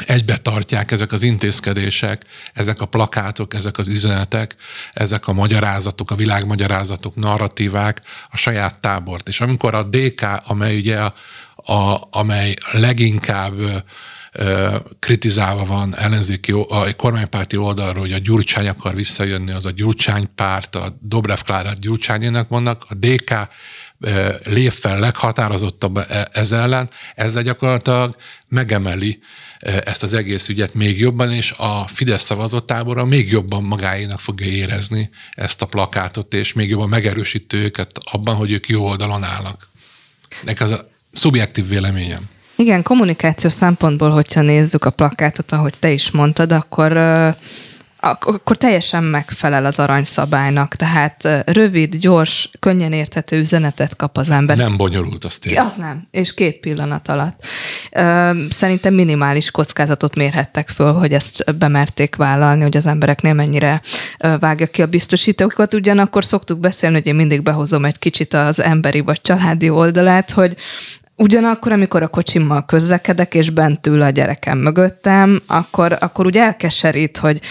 egybe tartják ezek az intézkedések, ezek a plakátok, ezek az üzenetek, ezek a magyarázatok, a világmagyarázatok, narratívák a saját tábort. És amikor a DK, amely ugye a, a, amely leginkább kritizálva van ellenzéki, a kormánypárti oldalról, hogy a Gyurcsány akar visszajönni, az a Gyurcsány párt, a Dobrev Klárát Gyurcsányének vannak, a DK lép fel leghatározottabb e, ez ellen, ezzel gyakorlatilag megemeli ezt az egész ügyet még jobban, és a Fidesz szavazottábora még jobban magáénak fogja érezni ezt a plakátot, és még jobban megerősítő őket abban, hogy ők jó oldalon állnak. Nek az a szubjektív véleményem. Igen, kommunikációs szempontból, hogyha nézzük a plakátot, ahogy te is mondtad, akkor akkor teljesen megfelel az aranyszabálynak, tehát rövid, gyors, könnyen érthető üzenetet kap az ember. Nem bonyolult, azt én. Az nem, és két pillanat alatt. Szerintem minimális kockázatot mérhettek föl, hogy ezt bemerték vállalni, hogy az embereknél mennyire vágja ki a biztosítókat. Ugyanakkor szoktuk beszélni, hogy én mindig behozom egy kicsit az emberi vagy családi oldalát, hogy Ugyanakkor, amikor a kocsimmal közlekedek, és bent ül a gyerekem mögöttem, akkor, akkor úgy elkeserít, hogy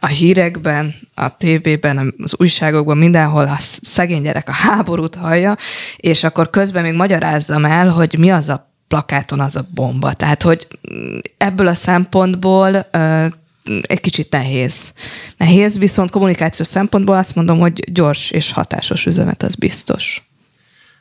a hírekben, a tévében, az újságokban, mindenhol a szegény gyerek a háborút hallja, és akkor közben még magyarázzam el, hogy mi az a plakáton az a bomba. Tehát, hogy ebből a szempontból egy kicsit nehéz. Nehéz, viszont kommunikációs szempontból azt mondom, hogy gyors és hatásos üzenet az biztos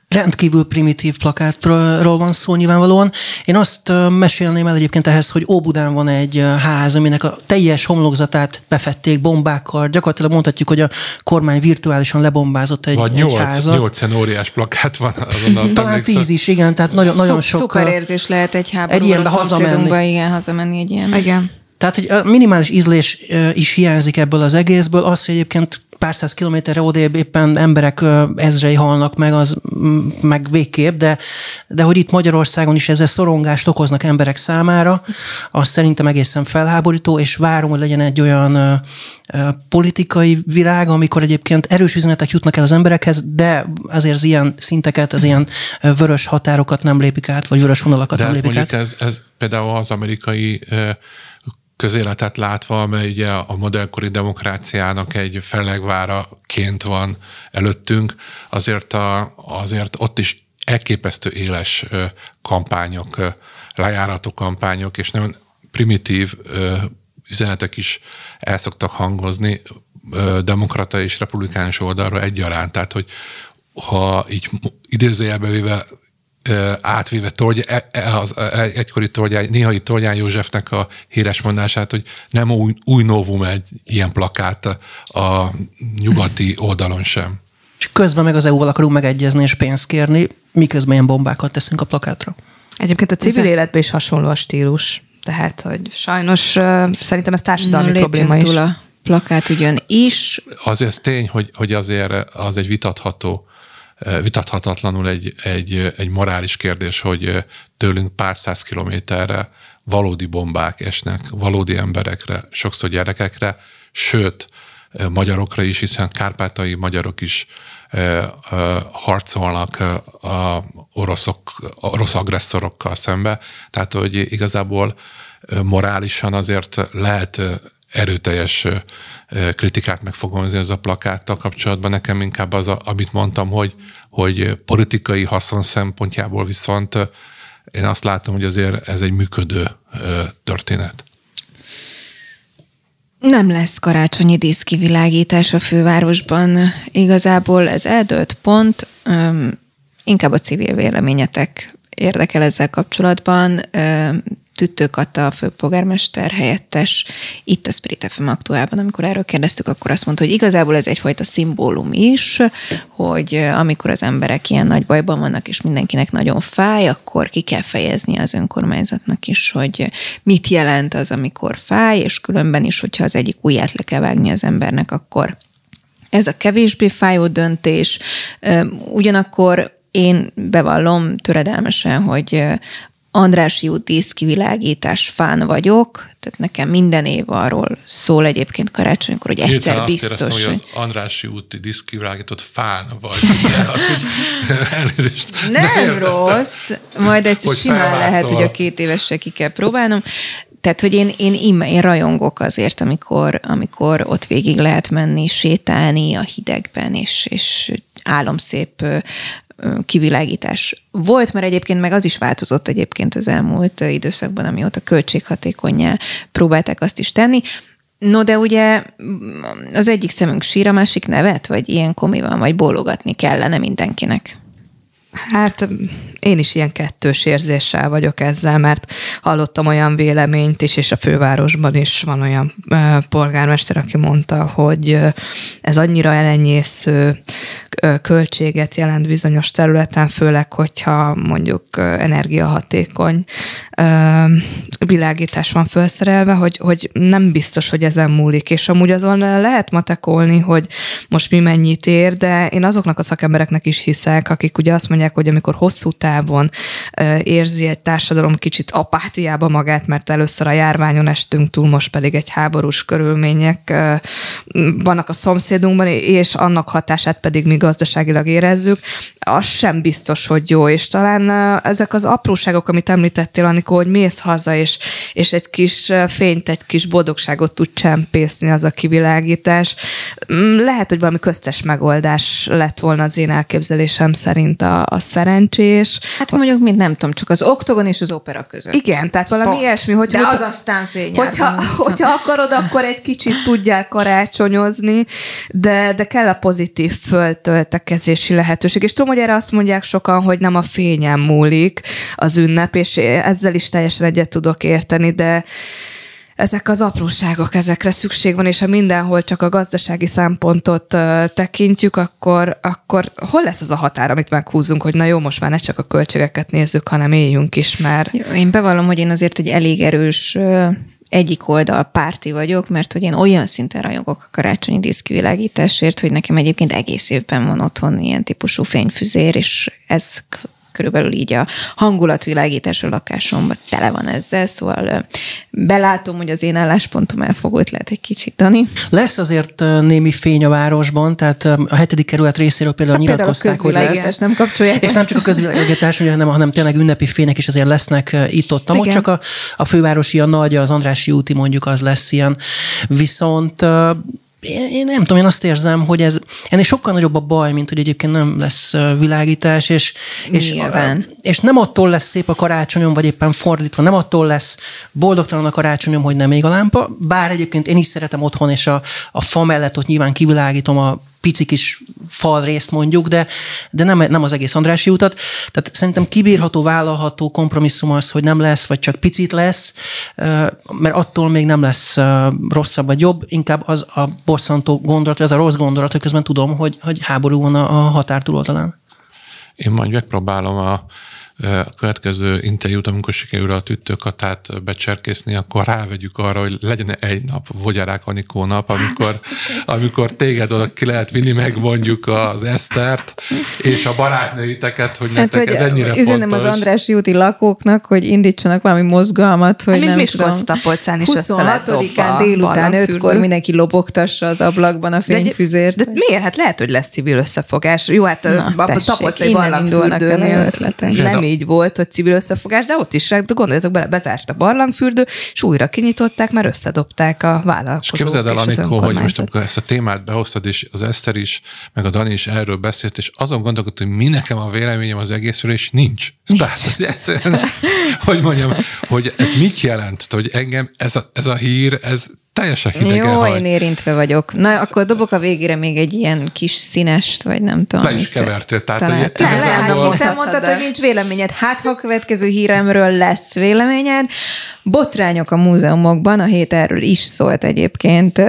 rendkívül primitív plakátról van szó nyilvánvalóan. Én azt mesélném el egyébként ehhez, hogy Óbudán van egy ház, aminek a teljes homlokzatát befették bombákkal. Gyakorlatilag mondhatjuk, hogy a kormány virtuálisan lebombázott egy, Vagy egy 8, házat. 8 óriás plakát van azonnal. Talán 10 is, igen, tehát nagyon, nagyon sok. Szuper érzés lehet egy háborúban egy ilyenbe hazamenni. Igen, hazamenni egy ilyen. Igen. Tehát, hogy a minimális ízlés is hiányzik ebből az egészből, az, hogy egyébként pár száz kilométerre odébb éppen emberek ezrei halnak meg, az meg végképp, de, de hogy itt Magyarországon is ezzel szorongást okoznak emberek számára, az szerintem egészen felháborító, és várom, hogy legyen egy olyan politikai világ, amikor egyébként erős üzenetek jutnak el az emberekhez, de azért az ilyen szinteket, az ilyen vörös határokat nem lépik át, vagy vörös vonalakat de nem lépik át. Ez, ez például az amerikai közéletet látva, amely ugye a modellkori demokráciának egy fellegváraként van előttünk, azért, a, azért ott is elképesztő éles kampányok, lejárató kampányok, és nagyon primitív üzenetek is el szoktak hangozni demokrata és republikánus oldalról egyaránt. Tehát, hogy ha így idézőjelbe véve átvéve Torgy, e, e, az e, egykori Torgyány, néhai Torgyány Józsefnek a híres mondását, hogy nem új, új novum egy ilyen plakát a nyugati oldalon sem. És közben meg az EU-val akarunk megegyezni és pénzt kérni, miközben ilyen bombákat teszünk a plakátra. Egyébként a civil életben is hasonló a stílus. Tehát, hogy sajnos szerintem ez társadalmi no, probléma is. a plakátügyön is. Az ez tény, hogy, hogy azért az egy vitatható vitathatatlanul egy, egy, egy morális kérdés, hogy tőlünk pár száz kilométerre valódi bombák esnek, valódi emberekre, sokszor gyerekekre, sőt, magyarokra is, hiszen kárpátai magyarok is harcolnak a oroszok, orosz agresszorokkal szembe. Tehát, hogy igazából morálisan azért lehet erőteljes kritikát megfogalmazni ez a plakáttal kapcsolatban. Nekem inkább az, a, amit mondtam, hogy, hogy politikai haszon szempontjából viszont én azt látom, hogy azért ez egy működő történet. Nem lesz karácsonyi díszkivilágítás a fővárosban. Igazából ez eldőlt pont, inkább a civil véleményetek érdekel ezzel kapcsolatban. Tüttők adta a főpolgármester helyettes itt a Spirit FM aktuálban, amikor erről kérdeztük, akkor azt mondta, hogy igazából ez egyfajta szimbólum is, hogy amikor az emberek ilyen nagy bajban vannak, és mindenkinek nagyon fáj, akkor ki kell fejezni az önkormányzatnak is, hogy mit jelent az, amikor fáj, és különben is, hogyha az egyik ujját le kell vágni az embernek, akkor ez a kevésbé fájó döntés. Ugyanakkor én bevallom töredelmesen, hogy Andrási út díszkivilágítás fán vagyok, tehát nekem minden év arról szól egyébként karácsonykor, hogy egyszer Hirtelen biztos. Azt éreztem, hogy az Andrási úti díszkivilágított fán vagy, de az úgy elnézést. Nem rossz, majd egyszer hogy simán lehet, hogy a két évesre ki kell próbálnom. Tehát, hogy én, én, én, én rajongok azért, amikor, amikor ott végig lehet menni, sétálni a hidegben, és, és álomszép kivilágítás volt, mert egyébként meg az is változott egyébként az elmúlt időszakban, amióta költséghatékonyá próbálták azt is tenni. No, de ugye az egyik szemünk sír, a másik nevet, vagy ilyen komi van, vagy bólogatni kellene mindenkinek. Hát én is ilyen kettős érzéssel vagyok ezzel, mert hallottam olyan véleményt is, és a fővárosban is van olyan polgármester, aki mondta, hogy ez annyira elenyésző költséget jelent bizonyos területen, főleg, hogyha mondjuk energiahatékony világítás van felszerelve, hogy, hogy nem biztos, hogy ezen múlik, és amúgy azon lehet matekolni, hogy most mi mennyit ér, de én azoknak a szakembereknek is hiszek, akik ugye azt mondják, hogy amikor hosszú távon érzi egy társadalom kicsit apátiába magát, mert először a járványon estünk túl, most pedig egy háborús körülmények vannak a szomszédunkban, és annak hatását pedig mi gazdaságilag érezzük, az sem biztos, hogy jó, és talán ezek az apróságok, amit említettél, amikor hogy mész haza, és, és egy kis fényt, egy kis boldogságot tud csempészni az a kivilágítás. Mm, lehet, hogy valami köztes megoldás lett volna az én elképzelésem szerint a, a szerencsés. Hát mondjuk, mint nem tudom, csak az oktogon és az opera között. Igen, tehát valami Pont. ilyesmi, hogy De hogyha, az aztán hogyha, hogyha akarod, akkor egy kicsit tudjál karácsonyozni, de, de kell a pozitív föltöltekezési lehetőség. És tudom, hogy erre azt mondják sokan, hogy nem a fényen múlik az ünnep, és ezzel is teljesen egyet tudok érteni, de ezek az apróságok, ezekre szükség van, és ha mindenhol csak a gazdasági szempontot tekintjük, akkor, akkor hol lesz az a határ, amit meghúzunk, hogy na jó, most már ne csak a költségeket nézzük, hanem éljünk is már. Én bevallom, hogy én azért egy elég erős egyik oldal párti vagyok, mert hogy én olyan szinten rajongok a karácsonyi diszkvilágításért, hogy nekem egyébként egész évben van otthon ilyen típusú fényfüzér, és ez körülbelül így a hangulatvilágítás a lakásomban tele van ezzel, szóval belátom, hogy az én álláspontom elfogult lehet egy kicsit, Dani. Lesz azért némi fény a városban, tehát a hetedik kerület részéről például hát nyilatkozták, hogy lesz. nem kapcsolják. És nem csak a közvilágítás, hanem, hanem tényleg ünnepi fények is azért lesznek itt-ott. Ott csak a, a fővárosi, a nagy, az Andrási úti mondjuk az lesz ilyen. Viszont én, én nem tudom, én azt érzem, hogy ez ennél sokkal nagyobb a baj, mint hogy egyébként nem lesz világítás, és, és, és nem attól lesz szép a karácsonyom, vagy éppen fordítva, nem attól lesz boldogtalan a karácsonyom, hogy nem ég a lámpa, bár egyébként én is szeretem otthon, és a, a fa mellett ott nyilván kivilágítom a pici kis fal részt mondjuk, de, de nem, nem az egész Andrási utat. Tehát szerintem kibírható, vállalható kompromisszum az, hogy nem lesz, vagy csak picit lesz, mert attól még nem lesz rosszabb vagy jobb, inkább az a bosszantó gondolat, vagy az a rossz gondolat, hogy közben tudom, hogy, hogy háború van a határ túloldalán. Én majd megpróbálom a a következő interjút, amikor sikerül a tüttőkatát becserkészni, akkor rávegyük arra, hogy legyen egy nap Vogyarák Anikó nap, amikor, amikor téged oda ki lehet vinni, meg mondjuk az Esztert és a barátnőiteket, hogy hát, nektek hogy ez ennyire üzenem fontos. az Andrási úti lakóknak, hogy indítsanak valami mozgalmat, hogy Mint nem Miskolc tapolcán is össze lett 26-án dobva délután barlangfürdő. 5-kor mindenki lobogtassa az ablakban a De, fényfüzért. de miért? Hát lehet, hogy lesz civil összefogás. Jó, hát Na, a tessék, tapolcai indulnak el barlangfürdőnél nem De- így volt, hogy civil összefogás, de ott is, gondoljatok bele, bezárt a barlangfürdő, és újra kinyitották, mert összedobták a És vállalkozók képzeld el, és Anikó, hogy most amikor ezt a témát behoztad, és az Eszter is, meg a Dani is erről beszélt, és azon gondolkodtam, hogy mi nekem a véleményem az egészről, és nincs. nincs. Tehát, hogy egyszerűen, hogy mondjam, hogy ez mit jelent, hogy engem ez a, ez a hír, ez teljesen hidegen Jó, hagy. én érintve vagyok. Na, akkor dobok a végére még egy ilyen kis színest, vagy nem tudom. Le is kevertél, tehát, találtam. hogy Nem, nem, igazából- hiszen mondtad, hogy nincs véleményed. Hát, ha a következő híremről lesz véleményed. Botrányok a múzeumokban, a hét erről is szólt egyébként,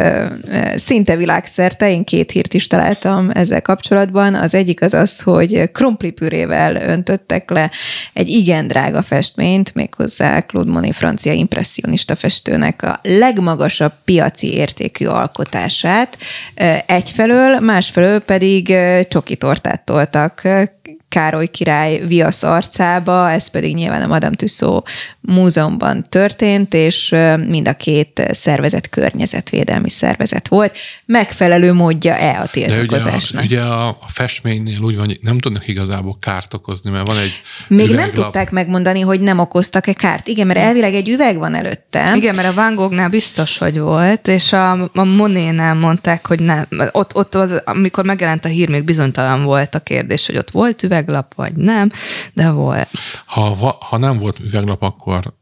szinte világszerte. Én két hírt is találtam ezzel kapcsolatban. Az egyik az az, hogy krumplipürével öntöttek le egy igen drága festményt, méghozzá Claude Monet francia impressionista festőnek a legmagasabb piaci értékű alkotását egyfelől, másfelől pedig csoki tortát toltak Károly király viasz arcába, ez pedig nyilván a Madame Tussauds múzeumban történt, és mind a két szervezet környezetvédelmi szervezet volt. Megfelelő módja-e a De ugye a, tiltakozásnak? ugye a, a festménynél úgy van, hogy nem tudnak igazából kárt okozni, mert van egy Még nem tudták megmondani, hogy nem okoztak-e kárt. Igen, mert elvileg egy üveg van előtte. Igen, mert a Van Gognál biztos, hogy volt, és a, a Monénál mondták, hogy nem. Ott, ott az, amikor megjelent a hír, még bizonytalan volt a kérdés, hogy ott volt üveglap, vagy nem, de volt. Ha, ha nem volt üveglap, akkor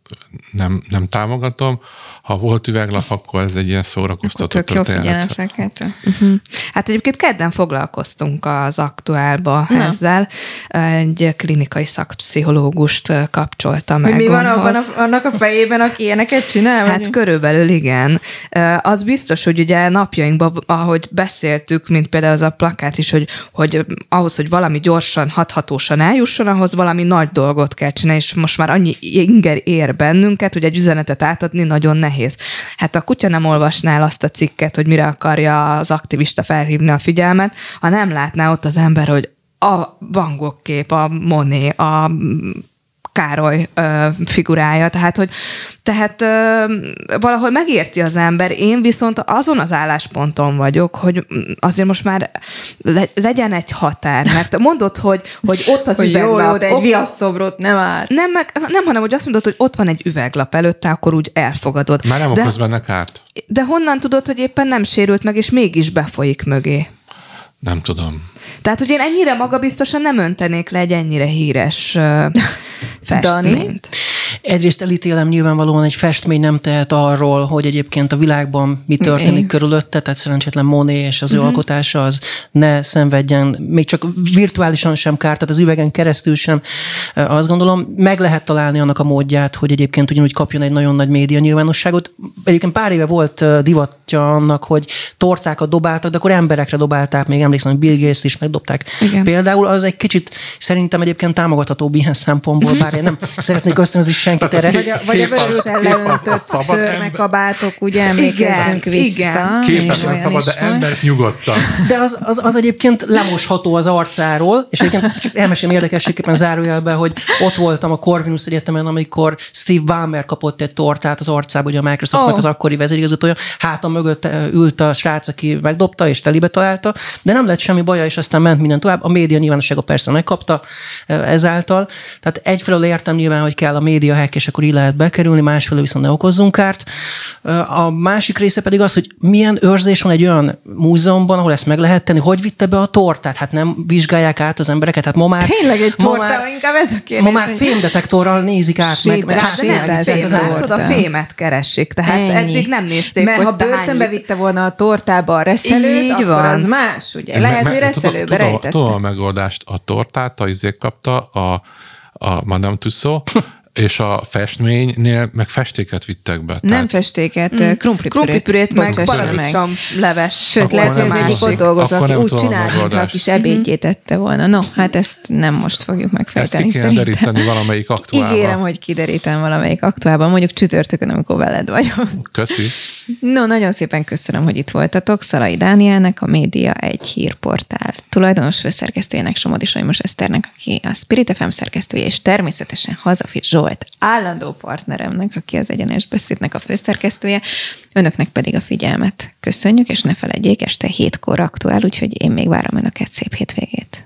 nem, nem támogatom. Ha volt üveglap, akkor ez egy ilyen Akkor szórakoztató tök jó történet. figyelemfelkeltő. Hát egyébként kedden foglalkoztunk az aktuálba Na. ezzel. Egy klinikai szakpszichológust kapcsolta meg. Hogy mi van abban a, annak a fejében, aki ilyeneket csinál? Hát vagy? körülbelül igen. Az biztos, hogy ugye napjainkban, ahogy beszéltük, mint például az a plakát is, hogy, hogy ahhoz, hogy valami gyorsan, hathatósan eljusson, ahhoz valami nagy dolgot kell csinálni, és most már annyi inger ér bennünket, hogy egy üzenetet átadni nagyon nehéz. Hát a kutya nem olvasná azt a cikket, hogy mire akarja az aktivista felhívni a figyelmet, ha nem látná ott az ember, hogy a Van kép, a Monet, a Károly ö, figurája, tehát hogy tehát ö, valahol megérti az ember, én viszont azon az állásponton vagyok, hogy azért most már le, legyen egy határ, mert mondod, hogy, hogy ott az hogy jó, üveglap. jó, de egy ott- viaszszobrot nem áll. nem, meg, nem, hanem hogy azt mondod, hogy ott van egy üveglap előtte, akkor úgy elfogadod. Már nem de, okoz benne kárt? de honnan tudod, hogy éppen nem sérült meg, és mégis befolyik mögé? Nem tudom. Tehát, hogy én ennyire magabiztosan nem öntenék le egy ennyire híres uh, festményt. Egyrészt elítélem nyilvánvalóan egy festmény nem tehet arról, hogy egyébként a világban mi történik Igen. körülötte, tehát szerencsétlen Monet és az ő alkotása az ne szenvedjen, még csak virtuálisan sem kárt, tehát az üvegen keresztül sem. Azt gondolom, meg lehet találni annak a módját, hogy egyébként ugyanúgy kapjon egy nagyon nagy média nyilvánosságot. Egyébként pár éve volt divatja annak, hogy tortákat dobáltak, de akkor emberekre dobálták, még emlékszem, hogy Bill Gates-t is megdobták. Igen. Például az egy kicsit szerintem egyébként támogathatóbb ilyen szempontból, bár én nem szeretnék ösztönözni senkit erre. Vagy a, vagy a az szabad szörmekabátok, ugye emlékezzünk Igen, vissza. igen. és Képes nem szabad, de embert nyugodtan. De az, az, az egyébként lemosható az arcáról, és egyébként csak elmesélem érdekességképpen zárójelben, hogy ott voltam a Corvinus Egyetemen, amikor Steve Ballmer kapott egy tortát az arcába, ugye a Microsoftnak Ó. az akkori vezérigazgatója, hátam mögött ült a srác, aki megdobta és telibe találta, de nem lett semmi baja, és aztán ment minden tovább. A média nyilvánossága persze megkapta ezáltal. Tehát egyfelől értem nyilván, hogy kell a média hack, és akkor így lehet bekerülni, másfelől viszont ne okozzunk kárt. A másik része pedig az, hogy milyen őrzés van egy olyan múzeumban, ahol ezt meg lehet tenni, hogy vitte be a tortát? Hát nem vizsgálják át az embereket, hát ma már... Tényleg egy ma torta, már- inkább ez a kérdés. Ma már fémdetektorral nézik át, meg, meg Sétál, De nem fém, látod, a fémet keresik, tehát Ennyi. eddig nem nézték, Mert hogy ha börtönbe vitte volna a tortába a reszelőt, Így akkor van. az más, ugye? Lehet, hogy reszelőbe rejtette. tudom a megoldást. A tortát a izék kapta, a, a Madame Tussauds, és a festménynél meg festéket vittek be. Nem festéket, mm. krumplipürét. Krumplipürét, meg paradicsom leves. Sőt, lehet, hogy az egyik ott dolgozott, aki úgy a kis ebédjét tette volna. No, hát ezt nem most fogjuk megfejteni. Ezt ki kéne deríteni valamelyik aktuálban. Ígérem, hogy kiderítem valamelyik aktuálban, mondjuk csütörtökön, amikor veled vagyok. Köszi. No, nagyon szépen köszönöm, hogy itt voltatok. Szalai Dánielnek, a Média egy hírportál tulajdonos főszerkesztőjének, Somodi Solymos Eszternek, aki a Spirit FM szerkesztője, és természetesen Hazafi Zsolt, állandó partneremnek, aki az Egyenes Beszédnek a főszerkesztője. Önöknek pedig a figyelmet köszönjük, és ne felejtjék, este hétkor aktuál, úgyhogy én még várom önöket, szép hétvégét.